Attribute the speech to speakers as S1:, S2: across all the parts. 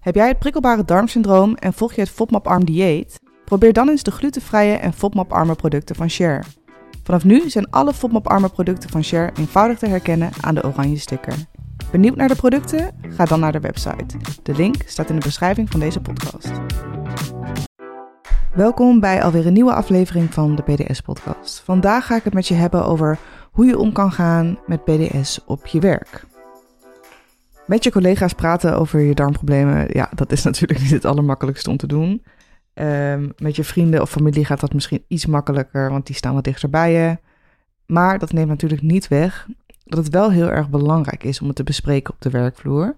S1: Heb jij het prikkelbare darmsyndroom en volg je het FODMAP-arm dieet? Probeer dan eens de glutenvrije en FODMAP-arme producten van Share. Vanaf nu zijn alle FODMAP-arme producten van Share eenvoudig te herkennen aan de oranje sticker. Benieuwd naar de producten? Ga dan naar de website. De link staat in de beschrijving van deze podcast. Welkom bij alweer een nieuwe aflevering van de BDS-podcast. Vandaag ga ik het met je hebben over hoe je om kan gaan met BDS op je werk. Met je collega's praten over je darmproblemen, ja, dat is natuurlijk niet het allermakkelijkste om te doen. Ehm, met je vrienden of familie gaat dat misschien iets makkelijker, want die staan wat dichter bij je. Maar dat neemt natuurlijk niet weg dat het wel heel erg belangrijk is om het te bespreken op de werkvloer.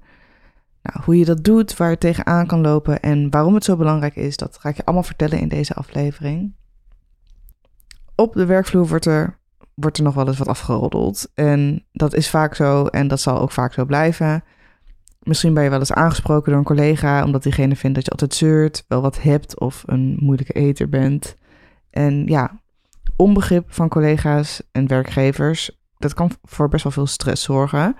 S1: Nou, hoe je dat doet, waar je tegenaan kan lopen en waarom het zo belangrijk is, dat ga ik je allemaal vertellen in deze aflevering. Op de werkvloer wordt er, wordt er nog wel eens wat afgeroddeld. En dat is vaak zo en dat zal ook vaak zo blijven. Misschien ben je wel eens aangesproken door een collega omdat diegene vindt dat je altijd zeurt, wel wat hebt of een moeilijke eter bent. En ja, onbegrip van collega's en werkgevers, dat kan voor best wel veel stress zorgen.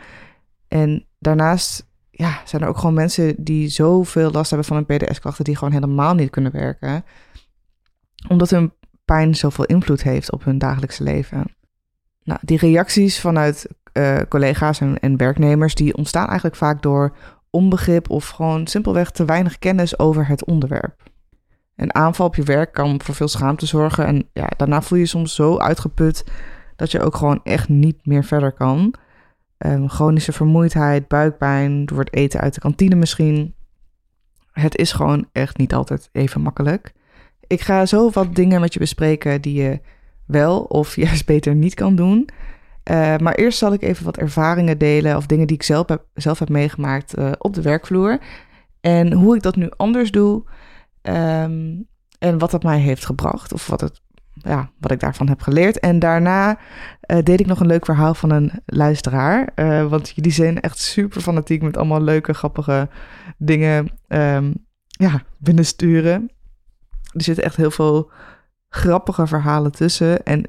S1: En daarnaast ja, zijn er ook gewoon mensen die zoveel last hebben van een PDS-klachten die gewoon helemaal niet kunnen werken. Omdat hun pijn zoveel invloed heeft op hun dagelijkse leven. Nou, die reacties vanuit uh, collega's en, en, werknemers, die ontstaan eigenlijk vaak door onbegrip of gewoon simpelweg te weinig kennis over het onderwerp. Een aanval op je werk kan voor veel schaamte zorgen en ja, daarna voel je je soms zo uitgeput dat je ook gewoon echt niet meer verder kan. Um, chronische vermoeidheid, buikpijn, door het eten uit de kantine misschien. Het is gewoon echt niet altijd even makkelijk. Ik ga zo wat dingen met je bespreken die je wel of juist beter niet kan doen. Uh, maar eerst zal ik even wat ervaringen delen of dingen die ik zelf heb, zelf heb meegemaakt uh, op de werkvloer. En hoe ik dat nu anders doe um, en wat dat mij heeft gebracht of wat, het, ja, wat ik daarvan heb geleerd. En daarna uh, deed ik nog een leuk verhaal van een luisteraar. want jullie zijn echt super fanatiek met allemaal leuke, grappige dingen um, ja, binnensturen. Er zitten echt heel veel grappige verhalen tussen. En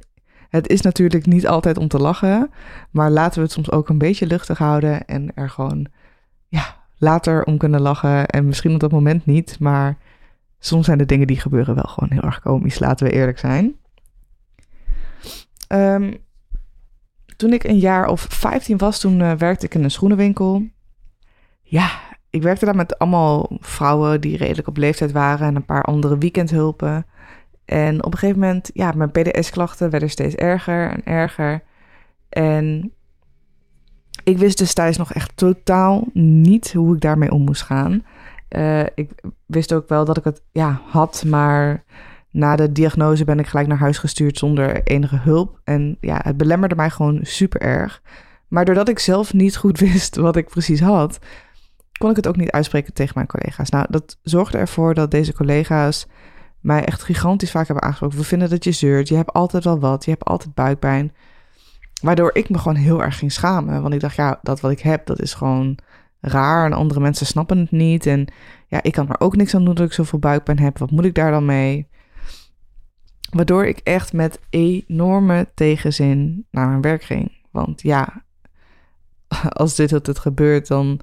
S1: het is natuurlijk niet altijd om te lachen, maar laten we het soms ook een beetje luchtig houden en er gewoon ja, later om kunnen lachen. En misschien op dat moment niet, maar soms zijn de dingen die gebeuren wel gewoon heel erg komisch, laten we eerlijk zijn. Um, toen ik een jaar of 15 was, toen uh, werkte ik in een schoenenwinkel. Ja, ik werkte daar met allemaal vrouwen die redelijk op leeftijd waren en een paar andere weekendhulpen. En op een gegeven moment, ja, mijn PDS-klachten werden steeds erger en erger. En ik wist destijds nog echt totaal niet hoe ik daarmee om moest gaan. Uh, ik wist ook wel dat ik het ja, had, maar na de diagnose ben ik gelijk naar huis gestuurd zonder enige hulp. En ja, het belemmerde mij gewoon super erg. Maar doordat ik zelf niet goed wist wat ik precies had, kon ik het ook niet uitspreken tegen mijn collega's. Nou, dat zorgde ervoor dat deze collega's mij echt gigantisch vaak hebben aangesproken. We vinden dat je zeurt, je hebt altijd wel wat, je hebt altijd buikpijn. Waardoor ik me gewoon heel erg ging schamen. Want ik dacht, ja, dat wat ik heb, dat is gewoon raar. En andere mensen snappen het niet. En ja, ik kan er ook niks aan doen dat ik zoveel buikpijn heb. Wat moet ik daar dan mee? Waardoor ik echt met enorme tegenzin naar mijn werk ging. Want ja, als dit het gebeurt, dan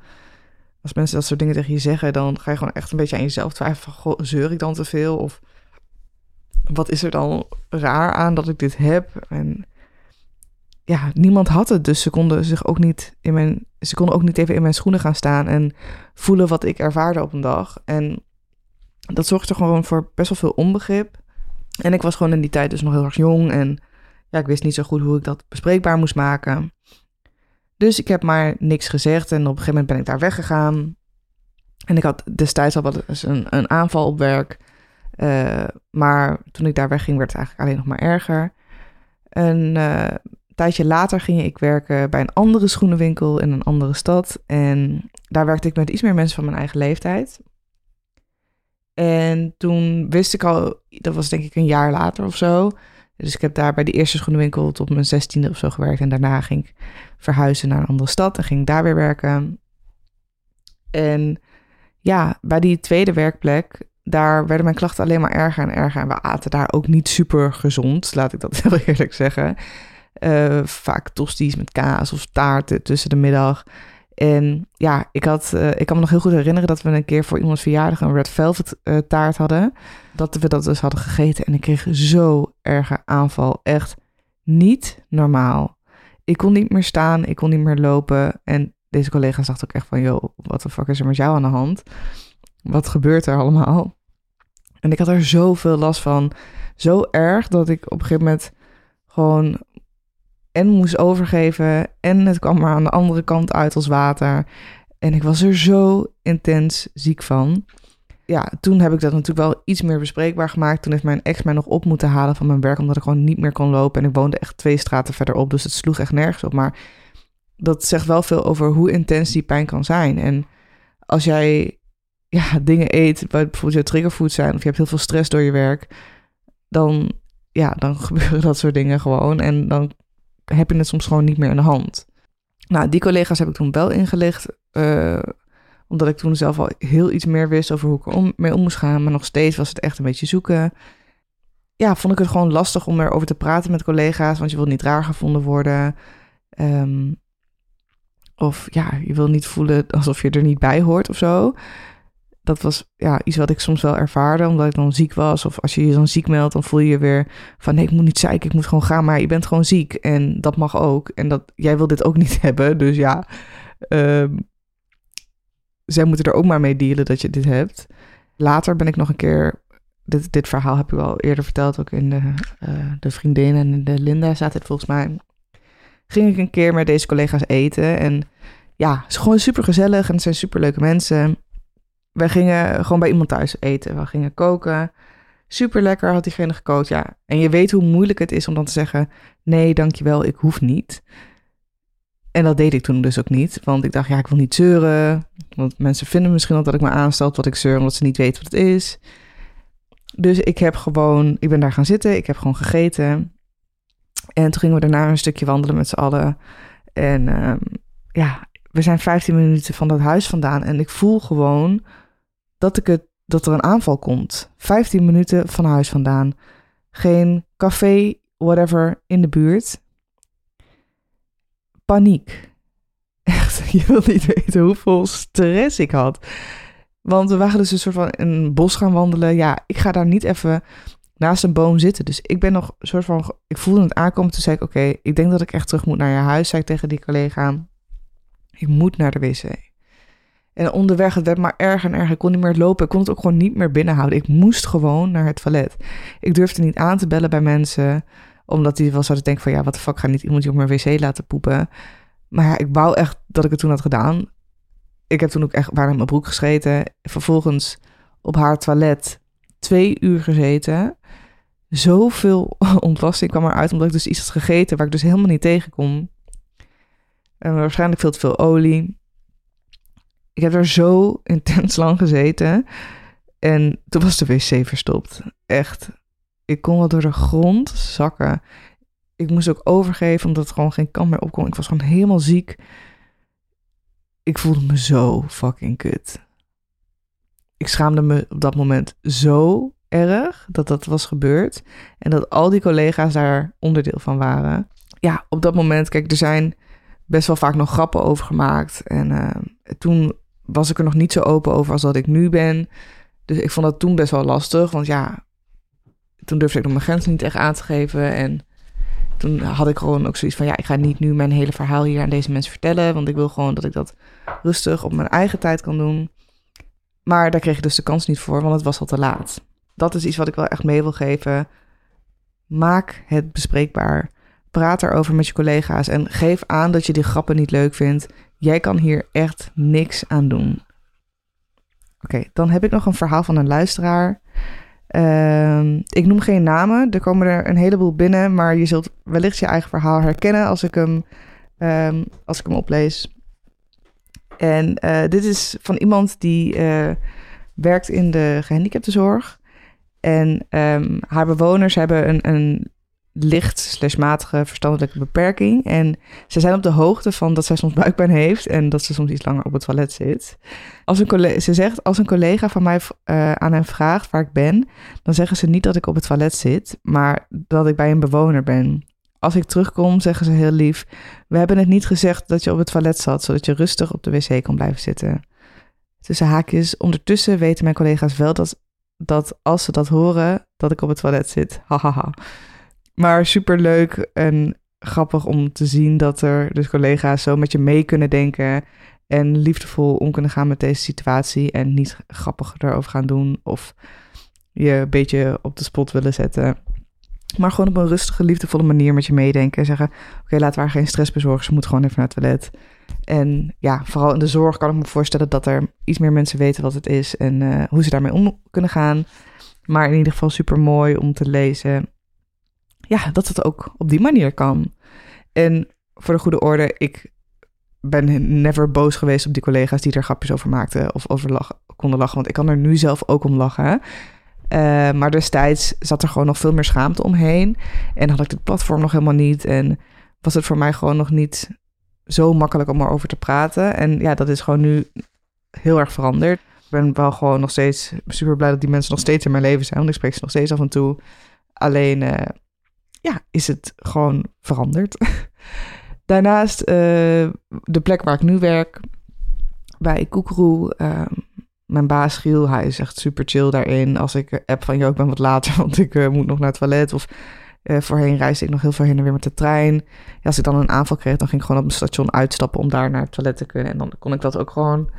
S1: als mensen dat soort dingen tegen je zeggen, dan ga je gewoon echt een beetje aan jezelf twijfelen van, zeur ik dan te veel? Of wat is er dan raar aan dat ik dit heb? En ja, niemand had het, dus ze konden zich ook niet in mijn, ze konden ook niet even in mijn schoenen gaan staan en voelen wat ik ervaarde op een dag. En dat zorgde gewoon voor best wel veel onbegrip. En ik was gewoon in die tijd dus nog heel erg jong en ja, ik wist niet zo goed hoe ik dat bespreekbaar moest maken. Dus ik heb maar niks gezegd en op een gegeven moment ben ik daar weggegaan. En ik had destijds al eens een, een aanval op werk. Uh, maar toen ik daar wegging, werd het eigenlijk alleen nog maar erger. Een uh, tijdje later ging ik werken bij een andere schoenenwinkel in een andere stad. En daar werkte ik met iets meer mensen van mijn eigen leeftijd. En toen wist ik al, dat was denk ik een jaar later of zo. Dus ik heb daar bij de eerste schoenenwinkel tot mijn zestiende of zo gewerkt. En daarna ging ik verhuizen naar een andere stad en ging daar weer werken. En ja, bij die tweede werkplek, daar werden mijn klachten alleen maar erger en erger. En we aten daar ook niet super gezond, laat ik dat heel eerlijk zeggen. Uh, vaak tosties met kaas of taarten tussen de middag. En ja, ik, had, uh, ik kan me nog heel goed herinneren dat we een keer voor iemands verjaardag een red velvet uh, taart hadden. Dat we dat dus hadden gegeten en ik kreeg zo erge aanval. Echt niet normaal. Ik kon niet meer staan, ik kon niet meer lopen. En deze collega zag ook echt van, joh, wat de fuck is er met jou aan de hand? Wat gebeurt er allemaal? En ik had er zoveel last van. Zo erg dat ik op een gegeven moment gewoon en moest overgeven. En het kwam maar aan de andere kant uit als water. En ik was er zo intens ziek van. Ja, toen heb ik dat natuurlijk wel iets meer bespreekbaar gemaakt. Toen heeft mijn ex mij nog op moeten halen van mijn werk, omdat ik gewoon niet meer kon lopen. En ik woonde echt twee straten verderop, dus het sloeg echt nergens op. Maar dat zegt wel veel over hoe intens die pijn kan zijn. En als jij ja, dingen eet, waar bijvoorbeeld je triggerfood zijn, of je hebt heel veel stress door je werk, dan, ja, dan gebeuren dat soort dingen gewoon. En dan heb je het soms gewoon niet meer in de hand. Nou, die collega's heb ik toen wel ingelicht. Uh, omdat ik toen zelf al heel iets meer wist over hoe ik er mee om moest gaan. Maar nog steeds was het echt een beetje zoeken. Ja, vond ik het gewoon lastig om erover te praten met collega's. Want je wil niet raar gevonden worden. Um, of ja, je wil niet voelen alsof je er niet bij hoort of zo dat was ja, iets wat ik soms wel ervaarde, omdat ik dan ziek was. Of als je je dan ziek meldt, dan voel je je weer van nee, ik moet niet zeiken, ik moet gewoon gaan. Maar je bent gewoon ziek en dat mag ook. En dat, jij wil dit ook niet hebben, dus ja, uh, zij moeten er ook maar mee dealen dat je dit hebt. Later ben ik nog een keer, dit, dit verhaal heb ik al eerder verteld, ook in de, uh, de vriendin en de Linda staat het volgens mij. Ging ik een keer met deze collega's eten en ja, het is gewoon super gezellig en het zijn super leuke mensen. We gingen gewoon bij iemand thuis eten. We gingen koken. Super lekker had diegene gekookt. Ja. En je weet hoe moeilijk het is om dan te zeggen: nee, dankjewel, ik hoef niet. En dat deed ik toen dus ook niet. Want ik dacht, ja, ik wil niet zeuren. Want mensen vinden misschien al dat ik me aanstel wat ik zeur, omdat ze niet weten wat het is. Dus ik heb gewoon, ik ben daar gaan zitten. Ik heb gewoon gegeten. En toen gingen we daarna een stukje wandelen met z'n allen. En um, ja, we zijn 15 minuten van dat huis vandaan. En ik voel gewoon dat, ik het, dat er een aanval komt. 15 minuten van huis vandaan. Geen café, whatever, in de buurt. Paniek. Echt, je wil niet weten hoeveel stress ik had. Want we waren dus een soort van in een bos gaan wandelen. Ja, ik ga daar niet even naast een boom zitten. Dus ik ben nog een soort van. Ik voelde het aankomen. Toen zei ik: Oké, ik denk dat ik echt terug moet naar je huis. Zei ik tegen die collega. Ik moet naar de wc. En onderweg, het werd maar erger en erger. Ik kon niet meer lopen. Ik kon het ook gewoon niet meer binnenhouden. Ik moest gewoon naar het toilet. Ik durfde niet aan te bellen bij mensen. Omdat die wel zouden denken van... Ja, wat de fuck, ga niet iemand je op mijn wc laten poepen. Maar ik wou echt dat ik het toen had gedaan. Ik heb toen ook echt in mijn broek gescheten. Vervolgens op haar toilet twee uur gezeten. Zoveel ontlasting kwam eruit. Omdat ik dus iets had gegeten waar ik dus helemaal niet tegen kon. En waarschijnlijk veel te veel olie. Ik heb er zo intens lang gezeten. En toen was de wc verstopt. Echt. Ik kon wel door de grond zakken. Ik moest ook overgeven omdat het gewoon geen kant meer opkwam. Ik was gewoon helemaal ziek. Ik voelde me zo fucking kut. Ik schaamde me op dat moment zo erg dat dat was gebeurd. En dat al die collega's daar onderdeel van waren. Ja, op dat moment, kijk, er zijn best wel vaak nog grappen over gemaakt. En uh, toen was ik er nog niet zo open over als dat ik nu ben. Dus ik vond dat toen best wel lastig. Want ja, toen durfde ik nog mijn grenzen niet echt aan te geven. En toen had ik gewoon ook zoiets van... ja, ik ga niet nu mijn hele verhaal hier aan deze mensen vertellen... want ik wil gewoon dat ik dat rustig op mijn eigen tijd kan doen. Maar daar kreeg ik dus de kans niet voor, want het was al te laat. Dat is iets wat ik wel echt mee wil geven. Maak het bespreekbaar. Praat erover met je collega's en geef aan dat je die grappen niet leuk vindt. Jij kan hier echt niks aan doen. Oké, dan heb ik nog een verhaal van een luisteraar. Uh, ik noem geen namen, er komen er een heleboel binnen, maar je zult wellicht je eigen verhaal herkennen als ik hem, um, als ik hem oplees. En uh, dit is van iemand die uh, werkt in de gehandicaptenzorg. En um, haar bewoners hebben een, een licht slash matige verstandelijke beperking. En ze zijn op de hoogte van dat zij soms buikpijn heeft en dat ze soms iets langer op het toilet zit. Als een collega, ze zegt, als een collega van mij uh, aan hen vraagt waar ik ben, dan zeggen ze niet dat ik op het toilet zit, maar dat ik bij een bewoner ben. als ik terugkom, zeggen ze heel lief: We hebben het niet gezegd dat je op het toilet zat, zodat je rustig op de wc kon blijven zitten. Tussen haakjes, ondertussen weten mijn collega's wel dat, dat als ze dat horen, dat ik op het toilet zit. Hahaha. Maar super leuk en grappig om te zien dat er dus collega's zo met je mee kunnen denken en liefdevol om kunnen gaan met deze situatie en niet grappig erover gaan doen of je een beetje op de spot willen zetten. Maar gewoon op een rustige, liefdevolle manier met je meedenken. En zeggen: Oké, laten we haar geen stress bezorgen. Ze moet gewoon even naar het toilet. En ja, vooral in de zorg kan ik me voorstellen dat er iets meer mensen weten wat het is en uh, hoe ze daarmee om kunnen gaan. Maar in ieder geval super mooi om te lezen. Ja, dat het ook op die manier kan. En voor de goede orde, ik ben never boos geweest op die collega's die er grapjes over maakten of over lachen, konden lachen. Want ik kan er nu zelf ook om lachen. Uh, maar destijds zat er gewoon nog veel meer schaamte omheen. En had ik dit platform nog helemaal niet. En was het voor mij gewoon nog niet zo makkelijk om erover te praten. En ja, dat is gewoon nu heel erg veranderd. Ik ben wel gewoon nog steeds super blij dat die mensen nog steeds in mijn leven zijn. Want ik spreek ze nog steeds af en toe. Alleen, uh, ja, is het gewoon veranderd. Daarnaast, uh, de plek waar ik nu werk, bij Koekeroe, uh, mijn baas Giel, hij is echt super chill daarin. Als ik app van, joh, ik ben wat later, want ik uh, moet nog naar het toilet. Of uh, voorheen reisde ik nog heel veel heen en weer met de trein. Als ik dan een aanval kreeg, dan ging ik gewoon op het station uitstappen om daar naar het toilet te kunnen. En dan kon ik dat ook gewoon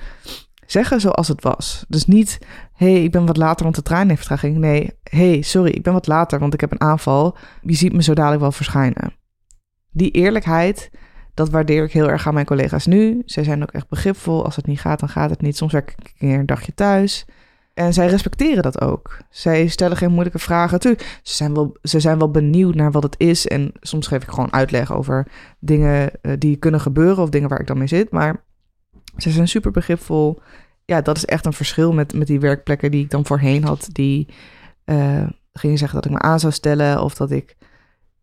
S1: zeggen zoals het was. Dus niet, hey, ik ben wat later, want de trein heeft vertraging. Nee, hey, sorry, ik ben wat later, want ik heb een aanval. Je ziet me zo dadelijk wel verschijnen. Die eerlijkheid, dat waardeer ik heel erg aan mijn collega's nu. Zij zijn ook echt begripvol. Als het niet gaat, dan gaat het niet. Soms werk ik een keer een dagje thuis. En zij respecteren dat ook. Zij stellen geen moeilijke vragen. Ze zijn wel, ze zijn wel benieuwd naar wat het is. En soms geef ik gewoon uitleg over dingen uh, die kunnen gebeuren of dingen waar ik dan mee zit. Maar ze zijn super begripvol. Ja, dat is echt een verschil met, met die werkplekken die ik dan voorheen had. Die uh, gingen zeggen dat ik me aan zou stellen of dat ik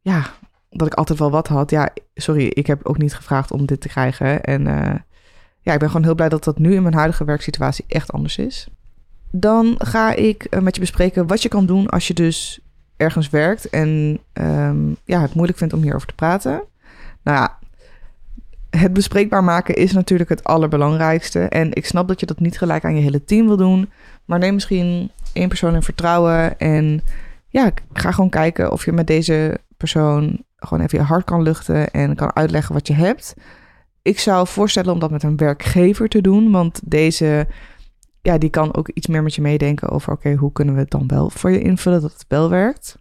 S1: ja, dat ik altijd wel wat had. Ja, sorry, ik heb ook niet gevraagd om dit te krijgen. En uh, ja, ik ben gewoon heel blij dat dat nu in mijn huidige werksituatie echt anders is. Dan ga ik uh, met je bespreken wat je kan doen als je dus ergens werkt en um, ja, het moeilijk vindt om hierover te praten. Nou ja, het bespreekbaar maken is natuurlijk het allerbelangrijkste. En ik snap dat je dat niet gelijk aan je hele team wil doen. Maar neem misschien één persoon in vertrouwen. En ja, ga gewoon kijken of je met deze persoon gewoon even je hart kan luchten en kan uitleggen wat je hebt. Ik zou voorstellen om dat met een werkgever te doen, want deze, ja, die kan ook iets meer met je meedenken over, oké, hoe kunnen we het dan wel voor je invullen dat het wel werkt.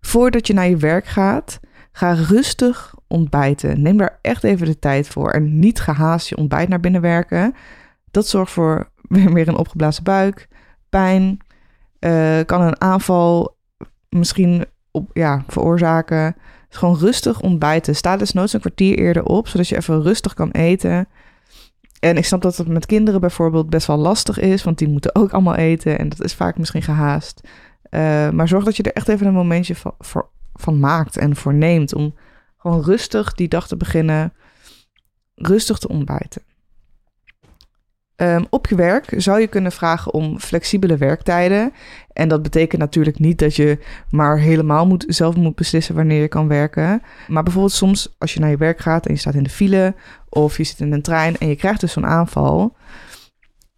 S1: Voordat je naar je werk gaat, ga rustig ontbijten. Neem daar echt even de tijd voor en niet gehaast je ontbijt naar binnen werken. Dat zorgt voor weer een opgeblazen buik, pijn, uh, kan een aanval misschien op, ja, veroorzaken. Dus gewoon rustig ontbijten. Sta dus nooit een kwartier eerder op, zodat je even rustig kan eten. En ik snap dat het met kinderen bijvoorbeeld best wel lastig is, want die moeten ook allemaal eten en dat is vaak misschien gehaast. Uh, maar zorg dat je er echt even een momentje voor, van maakt en voor neemt om gewoon rustig die dag te beginnen, rustig te ontbijten. Um, op je werk zou je kunnen vragen om flexibele werktijden. En dat betekent natuurlijk niet dat je maar helemaal moet, zelf moet beslissen wanneer je kan werken. Maar bijvoorbeeld soms als je naar je werk gaat en je staat in de file of je zit in een trein en je krijgt dus zo'n aanval.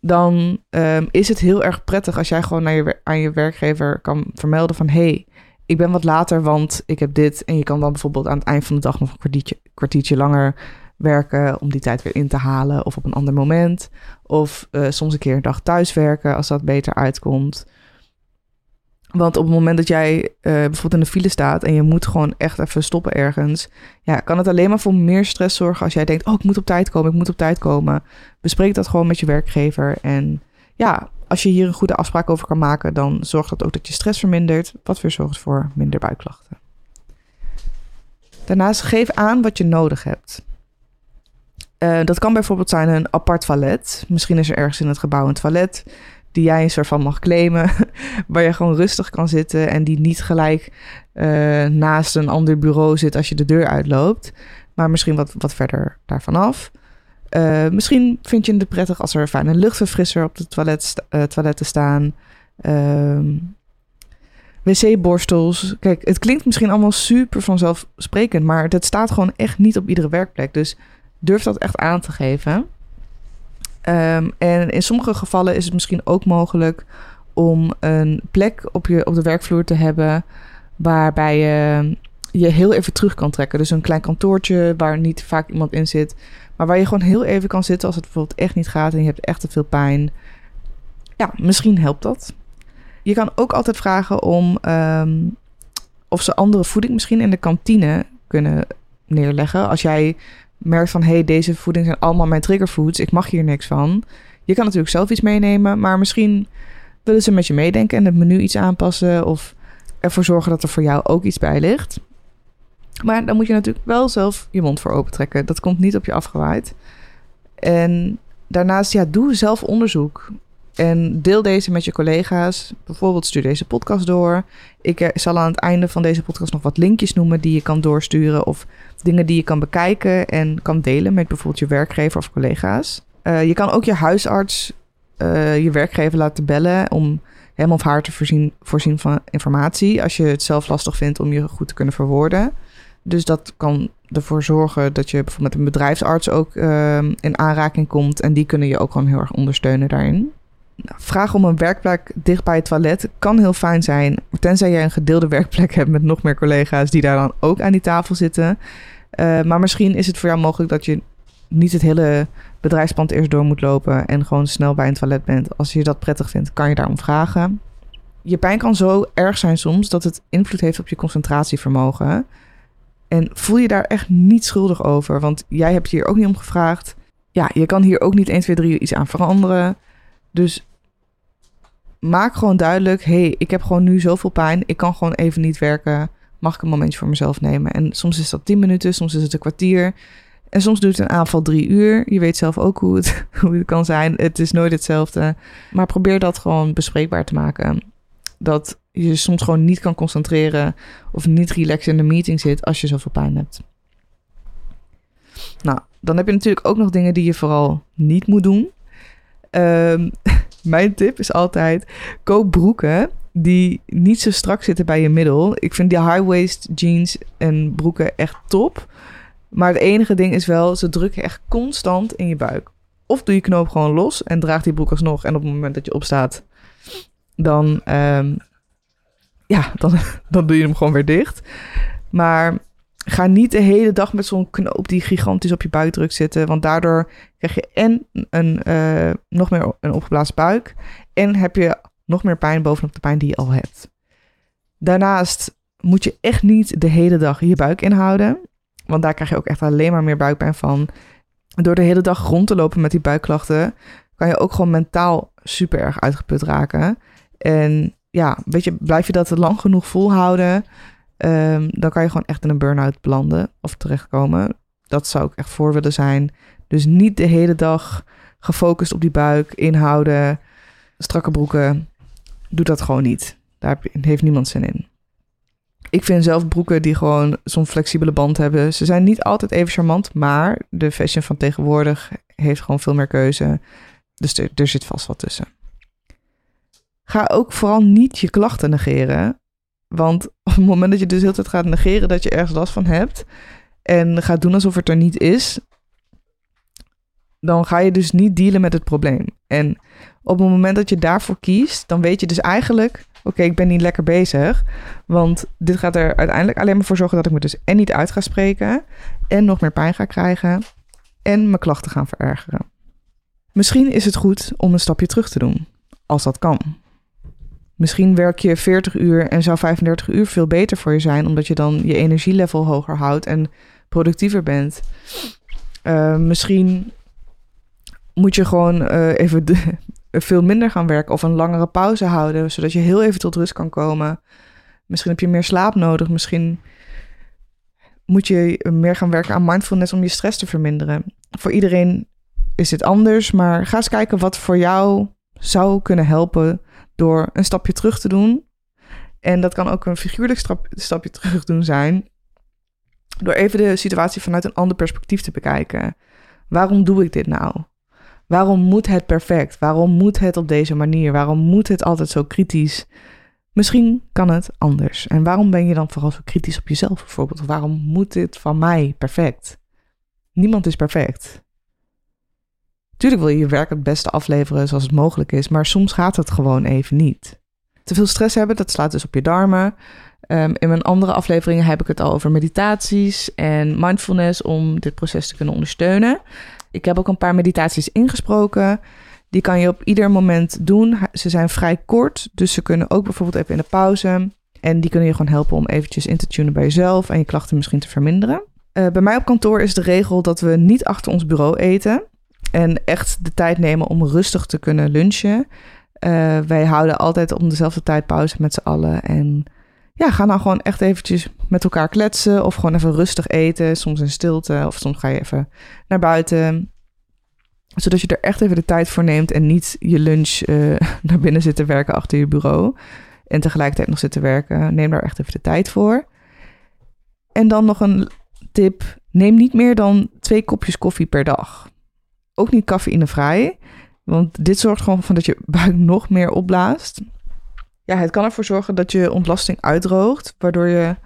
S1: Dan um, is het heel erg prettig als jij gewoon naar je, aan je werkgever kan vermelden van... hey, ik ben wat later, want ik heb dit. En je kan dan bijvoorbeeld aan het eind van de dag nog een kwartiertje, kwartiertje langer werken om die tijd weer in te halen of op een ander moment. Of uh, soms een keer een dag thuis werken als dat beter uitkomt. Want op het moment dat jij uh, bijvoorbeeld in de file staat en je moet gewoon echt even stoppen ergens, ja, kan het alleen maar voor meer stress zorgen als jij denkt: Oh, ik moet op tijd komen, ik moet op tijd komen. Bespreek dat gewoon met je werkgever. En ja, als je hier een goede afspraak over kan maken, dan zorgt dat ook dat je stress vermindert, wat weer zorgt voor minder buikklachten. Daarnaast geef aan wat je nodig hebt. Uh, dat kan bijvoorbeeld zijn een apart toilet. Misschien is er ergens in het gebouw een toilet die jij een soort van mag claimen, waar je gewoon rustig kan zitten en die niet gelijk uh, naast een ander bureau zit als je de deur uitloopt, maar misschien wat, wat verder daarvan af. Uh, misschien vind je het prettig als er fijne luchtverfrisser op de toilet, toiletten staan. Uh, wc-borstels. Kijk, het klinkt misschien allemaal super vanzelfsprekend, maar dat staat gewoon echt niet op iedere werkplek. Dus durf dat echt aan te geven. Ehm, en in sommige gevallen is het misschien ook mogelijk om een plek op, je, op de werkvloer te hebben waarbij je je heel even terug kan trekken. Dus een klein kantoortje waar niet vaak iemand in zit, maar waar je gewoon heel even kan zitten als het bijvoorbeeld echt niet gaat en je hebt echt te veel pijn. Ja, misschien helpt dat. Je kan ook altijd vragen om ehm, of ze andere voeding misschien in de kantine kunnen neerleggen. Als jij merkt van, hé, hey, deze voeding zijn allemaal mijn triggerfoods, ik mag hier niks van. Je kan natuurlijk zelf iets meenemen, maar misschien willen ze met je meedenken en het menu iets aanpassen of ervoor zorgen dat er voor jou ook iets bij ligt. Maar dan moet je natuurlijk wel zelf je mond voor opentrekken. Dat komt niet op je afgewaaid. En daarnaast, ja, doe zelf onderzoek. En deel deze met je collega's. Bijvoorbeeld stuur deze podcast door. Ik eh, zal aan het einde van deze podcast nog wat linkjes noemen die je kan doorsturen. Of dingen die je kan bekijken en kan delen met bijvoorbeeld je werkgever of collega's. Uh, je kan ook je huisarts, uh, je werkgever laten bellen om hem of haar te voorzien, voorzien van informatie. Als je het zelf lastig vindt om je goed te kunnen verwoorden. Dus dat kan ervoor zorgen dat je bijvoorbeeld met een bedrijfsarts ook uh, in aanraking komt. En die kunnen je ook gewoon heel erg ondersteunen daarin. Nou, vraag om een werkplek dicht bij het toilet kan heel fijn zijn. Tenzij je een gedeelde werkplek hebt met nog meer collega's die daar dan ook aan die tafel zitten. Uh, maar misschien is het voor jou mogelijk dat je niet het hele bedrijfspand eerst door moet lopen en gewoon snel bij een toilet bent. Als je dat prettig vindt, kan je daarom vragen. Je pijn kan zo erg zijn soms dat het invloed heeft op je concentratievermogen. En voel je daar echt niet schuldig over, want jij hebt hier ook niet om gevraagd. Ja, je kan hier ook niet 1, 2, 3 iets aan veranderen. Dus maak gewoon duidelijk: hé, hey, ik heb gewoon nu zoveel pijn. Ik kan gewoon even niet werken. Mag ik een momentje voor mezelf nemen? En soms is dat 10 minuten, soms is het een kwartier. En soms duurt een aanval drie uur. Je weet zelf ook hoe het, hoe het kan zijn. Het is nooit hetzelfde. Maar probeer dat gewoon bespreekbaar te maken. Dat je soms gewoon niet kan concentreren of niet relaxed in de meeting zit als je zoveel pijn hebt. Nou, dan heb je natuurlijk ook nog dingen die je vooral niet moet doen. Um, mijn tip is altijd: koop broeken die niet zo strak zitten bij je middel. Ik vind die high-waist jeans en broeken echt top. Maar het enige ding is wel, ze drukken echt constant in je buik. Of doe je knoop gewoon los en draag die broek alsnog. En op het moment dat je opstaat, dan, um, ja, dan, dan doe je hem gewoon weer dicht. Maar ga niet de hele dag met zo'n knoop die gigantisch op je buik drukt zitten. Want daardoor krijg je en een, uh, nog meer een opgeblazen buik. En heb je nog meer pijn bovenop de pijn die je al hebt. Daarnaast moet je echt niet de hele dag je buik inhouden. Want daar krijg je ook echt alleen maar meer buikpijn van. Door de hele dag rond te lopen met die buikklachten, kan je ook gewoon mentaal super erg uitgeput raken. En ja, weet je, blijf je dat lang genoeg volhouden, um, dan kan je gewoon echt in een burn-out belanden of terechtkomen. Dat zou ik echt voor willen zijn. Dus niet de hele dag gefocust op die buik, inhouden, strakke broeken. Doe dat gewoon niet. Daar heeft niemand zin in. Ik vind zelf broeken die gewoon zo'n flexibele band hebben. Ze zijn niet altijd even charmant, maar de fashion van tegenwoordig heeft gewoon veel meer keuze. Dus er, er zit vast wat tussen. Ga ook vooral niet je klachten negeren. Want op het moment dat je dus heel tijd gaat negeren dat je ergens last van hebt. En gaat doen alsof het er niet is. Dan ga je dus niet dealen met het probleem. En op het moment dat je daarvoor kiest, dan weet je dus eigenlijk oké, ik ben niet lekker bezig. Want dit gaat er uiteindelijk alleen maar voor zorgen dat ik me dus en niet uit ga spreken. En nog meer pijn ga krijgen. En mijn klachten gaan verergeren. Misschien is het goed om een stapje terug te doen. Als dat kan. Misschien werk je 40 uur en zou 35 uur veel beter voor je zijn, omdat je dan je energielevel hoger houdt en productiever bent. Uh, misschien moet je gewoon uh, even veel minder gaan werken of een langere pauze houden, zodat je heel even tot rust kan komen. Misschien heb je meer slaap nodig, misschien moet je meer gaan werken aan mindfulness om je stress te verminderen. Voor iedereen is dit anders, maar ga eens kijken wat voor jou zou kunnen helpen door een stapje terug te doen. En dat kan ook een figuurlijk stapje terug doen zijn. Door even de situatie vanuit een ander perspectief te bekijken. Waarom doe ik dit nou? Waarom moet het perfect? Waarom moet het op deze manier? Waarom moet het altijd zo kritisch? Misschien kan het anders. En waarom ben je dan vooral zo kritisch op jezelf bijvoorbeeld? Waarom moet dit van mij perfect? Niemand is perfect. Tuurlijk wil je je werk het beste afleveren zoals het mogelijk is, maar soms gaat het gewoon even niet. Te veel stress hebben, dat slaat dus op je darmen. Ehm, in mijn andere afleveringen heb ik het al over meditaties en mindfulness om dit proces te kunnen ondersteunen. Ik heb ook een paar meditaties ingesproken. Die kan je op ieder moment doen. Ze zijn vrij kort, dus ze kunnen ook bijvoorbeeld even in de pauze. En die kunnen je gewoon helpen om eventjes in te tunen bij jezelf en je klachten misschien te verminderen. Uh, bij mij op kantoor is de regel dat we niet achter ons bureau eten. En echt de tijd nemen om rustig te kunnen lunchen. Uh, wij houden altijd om dezelfde tijd pauze met z'n allen. En ja, ga nou gewoon echt eventjes met elkaar kletsen. Of gewoon even rustig eten. Soms in stilte. Of soms ga je even naar buiten. Zodat je er echt even de tijd voor neemt. En niet je lunch uh, naar binnen zit te werken achter je bureau. En tegelijkertijd nog zit te werken. Neem daar echt even de tijd voor. En dan nog een tip. Neem niet meer dan twee kopjes koffie per dag. Ook niet cafeïnevrij. Want dit zorgt gewoon van dat je buik nog meer opblaast. Ja, het kan ervoor zorgen dat je ontlasting uitdroogt, waardoor je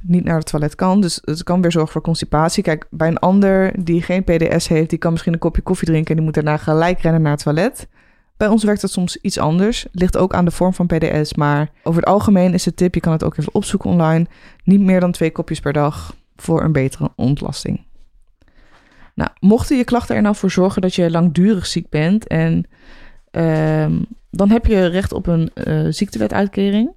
S1: niet naar het toilet kan. Dus het kan weer zorgen voor constipatie. Kijk, bij een ander die geen PDS heeft, die kan misschien een kopje koffie drinken en die moet daarna gelijk rennen naar het toilet. Bij ons werkt dat soms iets anders. Ligt ook aan de vorm van PDS. Maar over het algemeen is de tip, je kan het ook even opzoeken online. Niet meer dan twee kopjes per dag voor een betere ontlasting. Nou, mochten je klachten er nou voor zorgen dat je langdurig ziek bent en uh, dan heb je recht op een uh, ziektewetuitkering.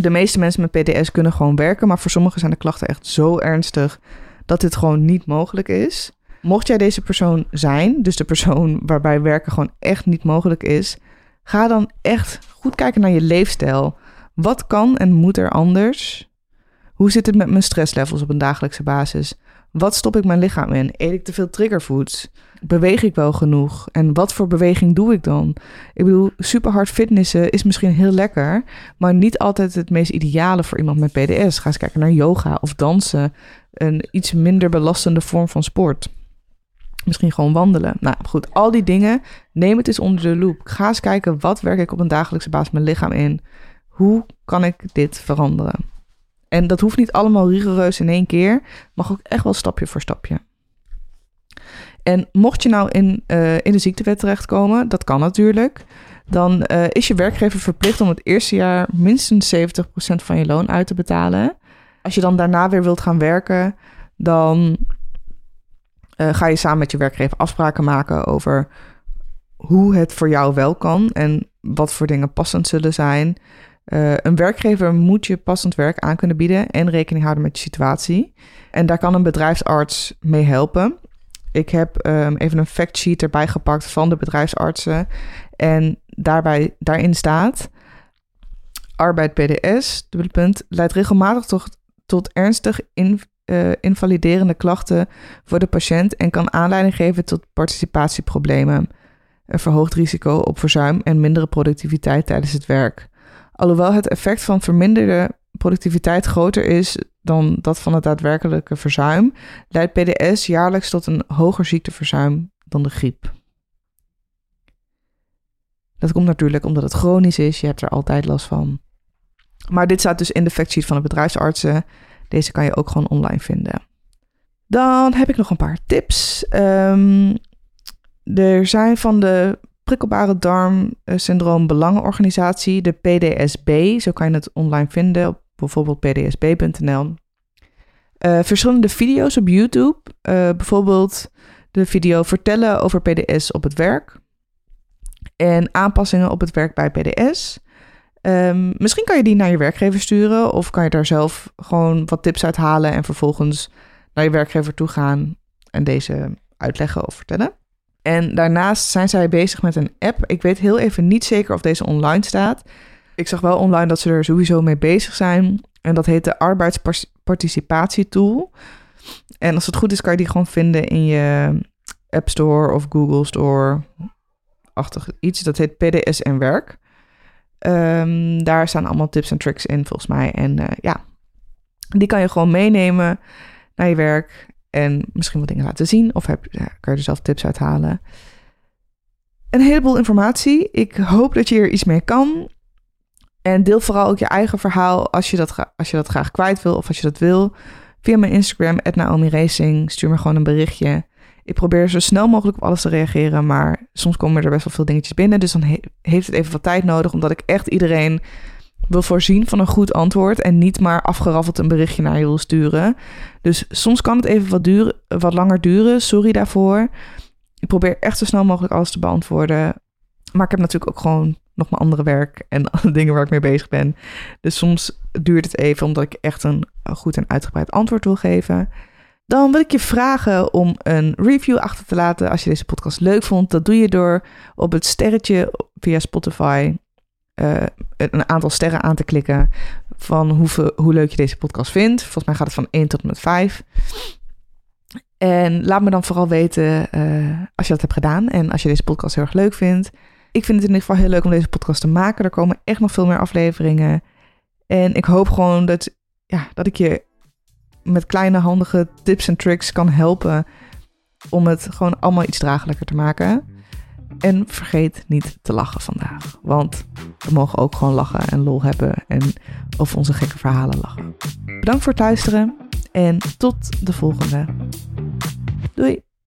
S1: De meeste mensen met PDS kunnen gewoon werken, maar voor sommigen zijn de klachten echt zo ernstig dat dit gewoon niet mogelijk is. Mocht jij deze persoon zijn, dus de persoon waarbij werken gewoon echt niet mogelijk is, ga dan echt goed kijken naar je leefstijl. Wat kan en moet er anders? Hoe zit het met mijn stresslevels op een dagelijkse basis? Wat stop ik mijn lichaam in? Eet ik te veel triggerfoods? Beweeg ik wel genoeg? En wat voor beweging doe ik dan? Ik bedoel, super hard fitnessen is misschien heel lekker, maar niet altijd het meest ideale voor iemand met PDS. Ga eens kijken naar yoga of dansen. Een iets minder belastende vorm van sport. Misschien gewoon wandelen. Nou goed, al die dingen, neem het eens onder de loep. Ga eens kijken, wat werk ik op een dagelijkse basis mijn lichaam in? Hoe kan ik dit veranderen? En dat hoeft niet allemaal rigoureus in één keer. Mag ook echt wel stapje voor stapje. En mocht je nou in, uh, in de ziektewet terechtkomen, dat kan natuurlijk. Dan uh, is je werkgever verplicht om het eerste jaar minstens 70% van je loon uit te betalen. Als je dan daarna weer wilt gaan werken, dan uh, ga je samen met je werkgever afspraken maken over hoe het voor jou wel kan en wat voor dingen passend zullen zijn. Uh, een werkgever moet je passend werk aan kunnen bieden en rekening houden met je situatie. En daar kan een bedrijfsarts mee helpen. Ik heb um, even een factsheet erbij gepakt van de bedrijfsartsen. En daarbij, daarin staat: arbeid PDS, punt, leidt regelmatig tot, tot ernstig uh, invaliderende klachten voor de patiënt en kan aanleiding geven tot participatieproblemen. Een verhoogd risico op verzuim en mindere productiviteit tijdens het werk. Alhoewel het effect van verminderde productiviteit groter is dan dat van het daadwerkelijke verzuim, leidt PDS jaarlijks tot een hoger ziekteverzuim dan de griep. Dat komt natuurlijk omdat het chronisch is, je hebt er altijd last van. Maar dit staat dus in de factsheet van de bedrijfsartsen. Deze kan je ook gewoon online vinden. Dan heb ik nog een paar tips. Um, er zijn van de prikkelbare darmsyndroom belangenorganisatie, de PDSB. Zo kan je het online vinden op bijvoorbeeld pdsb.nl. Eh, verschillende video's op YouTube. Uh, bijvoorbeeld de video vertellen over PDS op het werk. En aanpassingen op het werk bij PDS. Ehm, misschien kan je die naar je werkgever sturen. Of kan je daar zelf gewoon wat tips uit halen. En vervolgens naar je werkgever toe gaan. En deze uitleggen of vertellen. En daarnaast zijn zij bezig met een app. Ik weet heel even niet zeker of deze online staat. Ik zag wel online dat ze er sowieso mee bezig zijn. En dat heet de arbeidsparticipatietool. En als het goed is, kan je die gewoon vinden in je App Store of Google Store. Achtig iets. Dat heet PDS en werk. Um, daar staan allemaal tips en tricks in, volgens mij. En uh, ja, die kan je gewoon meenemen naar je werk. En misschien wat dingen laten zien. Of heb, ja, kan je er zelf tips uithalen. Een heleboel informatie. Ik hoop dat je er iets mee kan. En deel vooral ook je eigen verhaal als je dat, als je dat graag kwijt wil of als je dat wil. Via mijn Instagram, Naomi Racing. Stuur me gewoon een berichtje. Ik probeer zo snel mogelijk op alles te reageren, maar soms komen er best wel veel dingetjes binnen. Dus dan heeft het even wat tijd nodig, omdat ik echt iedereen wil voorzien van een goed antwoord en niet maar afgeraffeld een berichtje naar je wil sturen. Dus soms kan het even wat, duren, wat langer duren. Sorry daarvoor. Ik probeer echt zo snel mogelijk alles te beantwoorden. Maar ik heb natuurlijk ook gewoon nog mijn andere werk en dingen waar ik mee bezig ben. Dus soms duurt het even omdat ik echt een goed en uitgebreid antwoord wil geven. Dan wil ik je vragen om een review achter te laten als je deze podcast leuk vond. Dat doe je door op het sterretje via Spotify uh, een aantal sterren aan te klikken van hoeveel, hoe leuk je deze podcast vindt. Volgens mij gaat het van 1 tot en met 5. En laat me dan vooral weten uh, als je dat hebt gedaan en als je deze podcast heel erg leuk vindt. Ik vind het in ieder geval heel leuk om deze podcast te maken. Er komen echt nog veel meer afleveringen. En ik hoop gewoon dat, ja, dat ik je met kleine handige tips en tricks kan helpen om het gewoon allemaal iets dragelijker te maken. En vergeet niet te lachen vandaag. Want we mogen ook gewoon lachen en lol hebben en over onze gekke verhalen lachen. Bedankt voor het luisteren en tot de volgende. Doei!